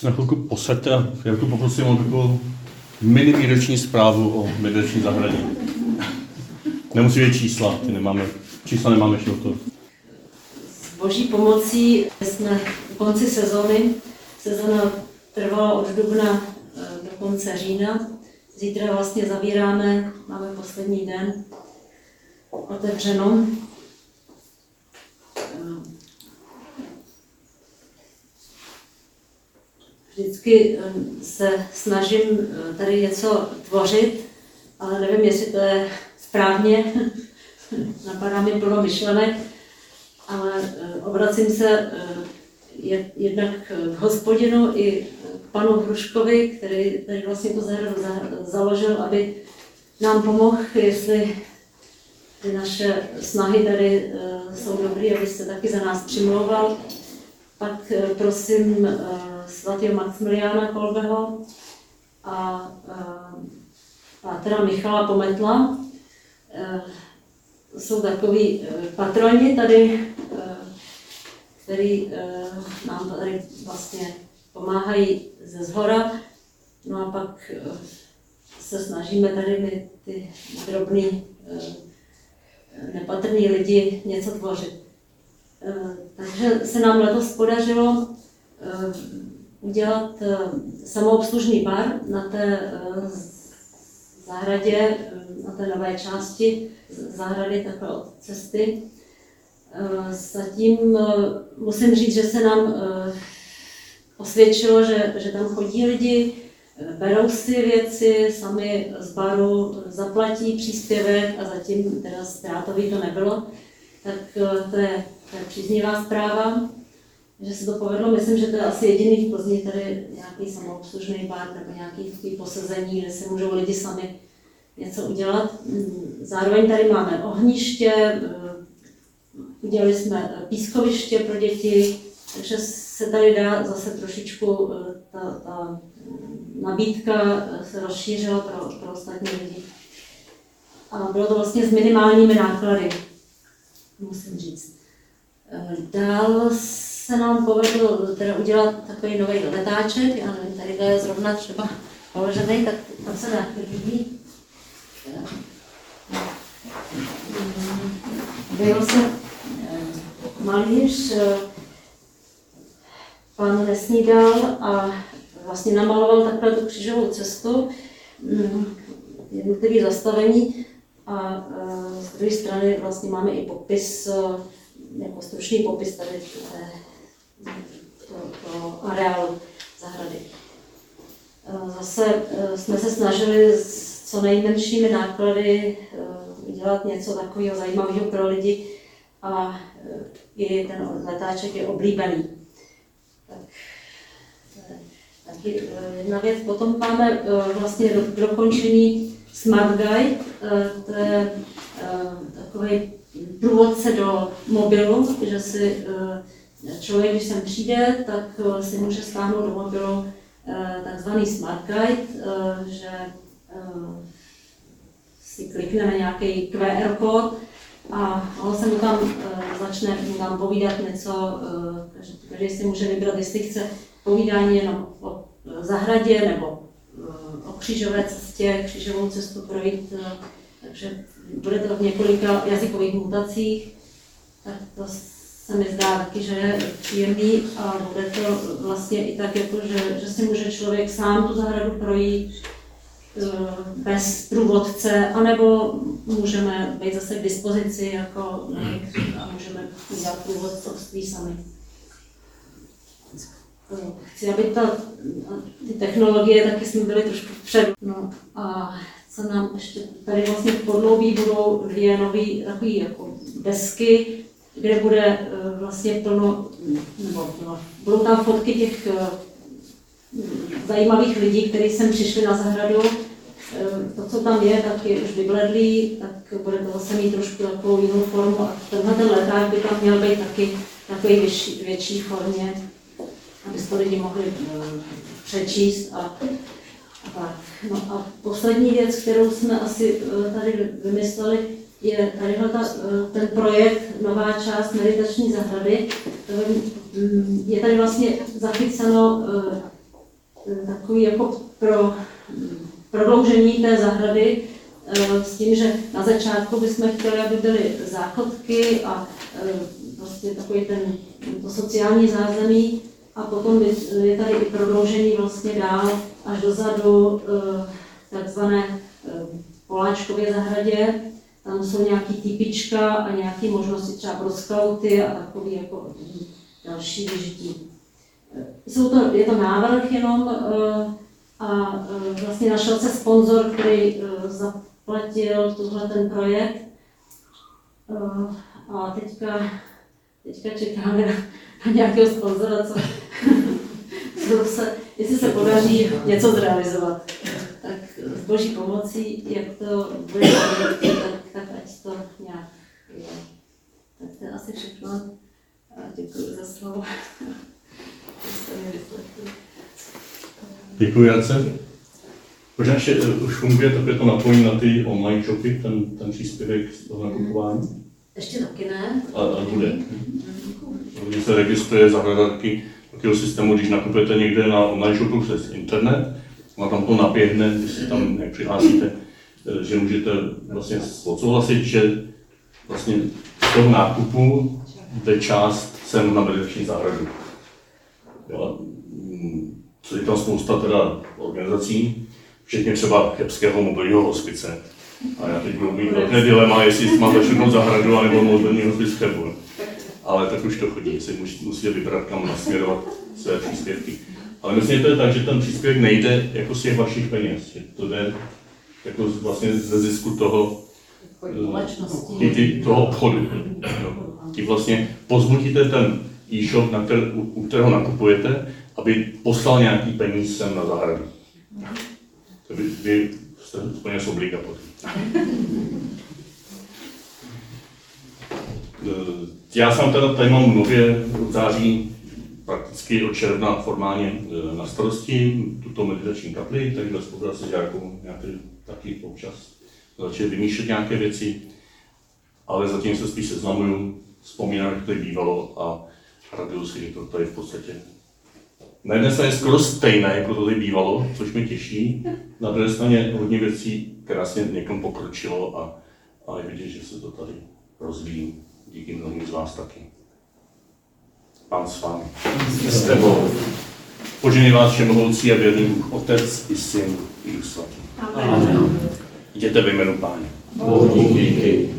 se na chvilku posaďte já tu poprosím o takovou mini výroční zprávu o meditační zahradě. Nemusí být čísla, ty nemáme, čísla nemáme ještě to. S boží pomocí jsme v konci sezóny. Sezóna trvala od dubna eh, do konce října. Zítra vlastně zavíráme, máme poslední den otevřeno. Vždycky eh, se snažím eh, tady něco tvořit, ale nevím, jestli to je správně. Napadá mi plno myšlenek, ale eh, obracím se jednak k hospodinu i k panu Hruškovi, který tady vlastně tu zahradu založil, aby nám pomohl, jestli ty naše snahy tady jsou dobré, abyste taky za nás přimlouval. Pak prosím svatého Maximiliána Kolbeho a, a teda Michala Pometla. Jsou takový patroni tady, který nám tady vlastně pomáhají ze zhora. No a pak se snažíme tady my ty drobný, nepatrný lidi něco tvořit. Takže se nám letos podařilo udělat eh, samoobslužný bar na té eh, zahradě, eh, na té nové části zahrady takhle od cesty. Zatím musím říct, že se nám osvědčilo, že, že tam chodí lidi, berou si věci, sami z baru zaplatí příspěvek a zatím teda ztrátový to nebylo, tak to je příznivá zpráva že se to povedlo. Myslím, že to je asi jediný v Plzni tady nějaký samoobslužný bar nebo nějaký posazení, kde se můžou lidi sami něco udělat. Zároveň tady máme ohniště, eh, udělali jsme pískoviště pro děti, takže se tady dá zase trošičku eh, ta, ta nabídka eh, se rozšířila pro, pro ostatní lidi. A bylo to vlastně s minimálními náklady, musím říct. Dál se nám povedlo teda udělat takový nový letáček, já nevím, tady je zrovna třeba položený, tak tam se nějak líbí. Byl se eh, malíř, eh, pan Nesnídal a vlastně namaloval takhle tu křižovou cestu, mm, jednotlivé zastavení a eh, z druhé strany vlastně máme i popis, jako stručný popis tady té pro areálu zahrady. Eh, zase eh, jsme se snažili s co nejmenšími náklady eh, udělat něco takového zajímavého pro lidi a i ten letáček je oblíbený. Tak, taky jedna věc. Potom máme vlastně do, dokončení Smart Guide, to je takový průvodce do mobilu, že si člověk, když sem přijde, tak eh, si může stáhnout do mobilu eh, takzvaný Smart Guide, eh, že si klikne na nějaký QR kód a on se mu tam začne tam povídat něco, každý si může vybrat, jestli chce povídání jenom o zahradě nebo o křižové cestě, křižovou cestu projít, takže bude to v několika jazykových mutacích, tak to se mi zdá taky, že je příjemný a bude to vlastně i tak, jako, že, že si může člověk sám tu zahradu projít eh, bez průvodce, anebo můžeme být zase k dispozici jako a můžeme udělat průvodcovství sami. Chci, aby ta, ty technologie taky jsme byli trošku před. No a co nám ještě tady vlastně v podloubí budou dvě nové takové jako desky, kde bude eh, vlastně plno, nebo no, budou tam fotky těch eh, zajímavých lidí, kteří sem přišli na zahradu. Eh, to, co tam je, tak je už vybledlý, tak bude to zase mít trošku takovou jinou formu. A tenhle ten leták by tam měl být taky takový větší, větší formě, aby to lidi mohli přečíst a tak. No a poslední věc, kterou jsme asi tady vymysleli, je tady eh, ten projekt Nová část meditační zahrady. Mm, je tady vlastně zachyceno, eh, eh, takový jako pro mm, prodloužení té zahrady eh, s tím, že na začátku bychom chtěli, aby byly záchodky a eh, prostě takový ten to sociální zázemí a potom je- tady i prodloužení vlastně dál až dozadu eh, takzvané eh, Poláčkově zahradě. Tam jsou nějaký typička a nějaké možnosti třeba pro skauty a takový jako další vyžití. Eh, Jsou to, je to návrh jenom a vlastně našel se sponzor, který zaplatil tuhle ten projekt. A teďka, teďka čekáme na, na nějakého sponzora, co, co se, jestli se podaří něco zrealizovat. Tak s boží pomocí, jak to bude, tak, tak ať to nějak je. Tak to je asi všechno. A děkuji za slovo. Děkuji, Jance. Možná ještě eh, už funguje takové to napojení na ty online shopy, ten, ten příspěvek z toho nakupování? Ještě taky ne. A, a bude. Když se registruje zahradačky takového systému, když nakupujete někde na online shopu přes internet, a tam to napěhne, když si tam jak přihlásíte, eh, že můžete vlastně odsouhlasit, že vlastně z toho nákupu jde část sem na meditační zahradu. Jo, a, mm, je tam spousta teda organizací, včetně třeba Chebského mobilního hospice. A já teď mít velké dilema, jestli mám začnout zahradu, anebo mobilní hospic v Chebu. Ale tak už to chodí, si musí- musíte vybrat, kam nasměrovat své příspěvky. Ale myslím, že to je tak, že ten příspěvek nejde jako z těch vašich peněz, že to jde jako z- vlastně ze zisku toho, ty, ty, toho obchodu. Ty vlastně pozbutíte ten e-shop, na který, u, u kterého nakupujete, aby poslal nějaký peníz sem na zahradu. To vy, vy jste úplně z obliga potom. Eh, Já jsem teda tady mám nově od září prakticky od června formálně eh, na starosti tuto meditační kapli, takže ve spolupráci s Jarkou nějaký, taky občas začali vymýšlet nějaké věci, ale zatím se spíš seznamuju, vzpomínám, jak to bývalo a raduju si, že to tady v podstatě na jedné straně skoro stejné, jako to tady bývalo, což mě těší, na druhé straně hodně věcí krásně někam pokročilo a, a je vidět, že se to tady rozvíjí díky mnohým z vás taky. Pán s vámi. S tebou. Poženej vás všemohoucí a věrný Bůh, Otec i Syn i Duch Svatý. Amen. Jděte ve jménu Páně. Bohu díky.